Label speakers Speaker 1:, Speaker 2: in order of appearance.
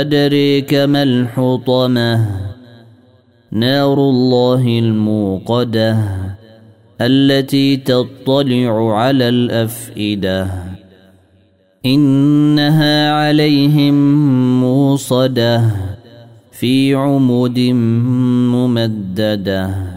Speaker 1: أدريك ما الحطمة؟ نار الله الموقدة التي تطلع على الأفئدة. إنها عليهم موصدة في عمد ممددة.